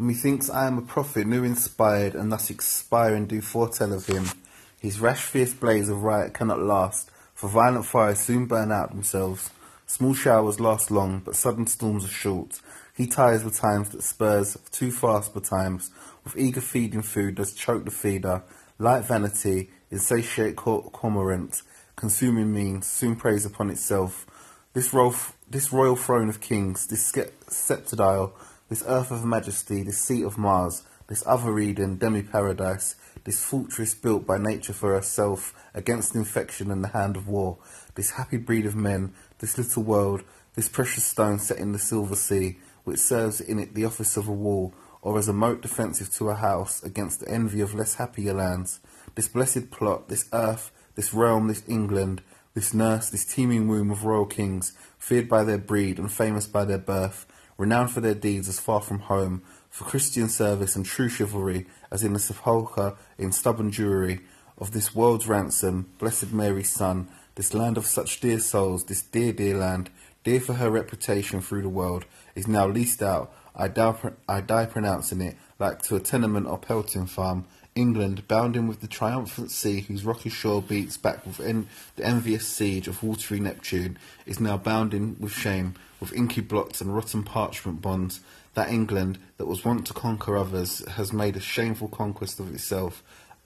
Methinks I am a prophet new inspired, and thus expire and do foretell of him. His rash fierce blaze of riot cannot last, for violent fires soon burn out themselves. Small showers last long, but sudden storms are short. He tires with times that spurs too fast betimes. With eager feeding food does choke the feeder. Light vanity, insatiate cormorant, consuming means, soon preys upon itself. This, ro- this royal throne of kings, this sceptred isle, this earth of majesty, this seat of Mars, this other Eden, demi-paradise, this fortress built by nature for herself against infection and the hand of war, this happy breed of men, this little world, this precious stone set in the silver sea, which serves in it the office of a wall, or as a moat defensive to a house against the envy of less happier lands, this blessed plot, this earth, this realm, this England, this nurse, this teeming womb of royal kings, feared by their breed and famous by their birth, renowned for their deeds as far from home, for Christian service and true chivalry, as in the sepulchre in stubborn Jewry, of this world's ransom, blessed Mary's Son, this land of such dear souls, this dear, dear land, dear for her reputation through the world, is now leased out, I die, I die pronouncing it, like to a tenement or pelting farm, England, bounding with the triumphant sea whose rocky shore beats back with en- the envious siege of watery Neptune, is now bounding with shame, with inky blots and rotten parchment bonds. That England, that was wont to conquer others, has made a shameful conquest of itself.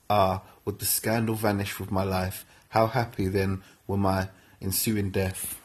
Ah, would the scandal vanish with my life, how happy then were my ensuing death!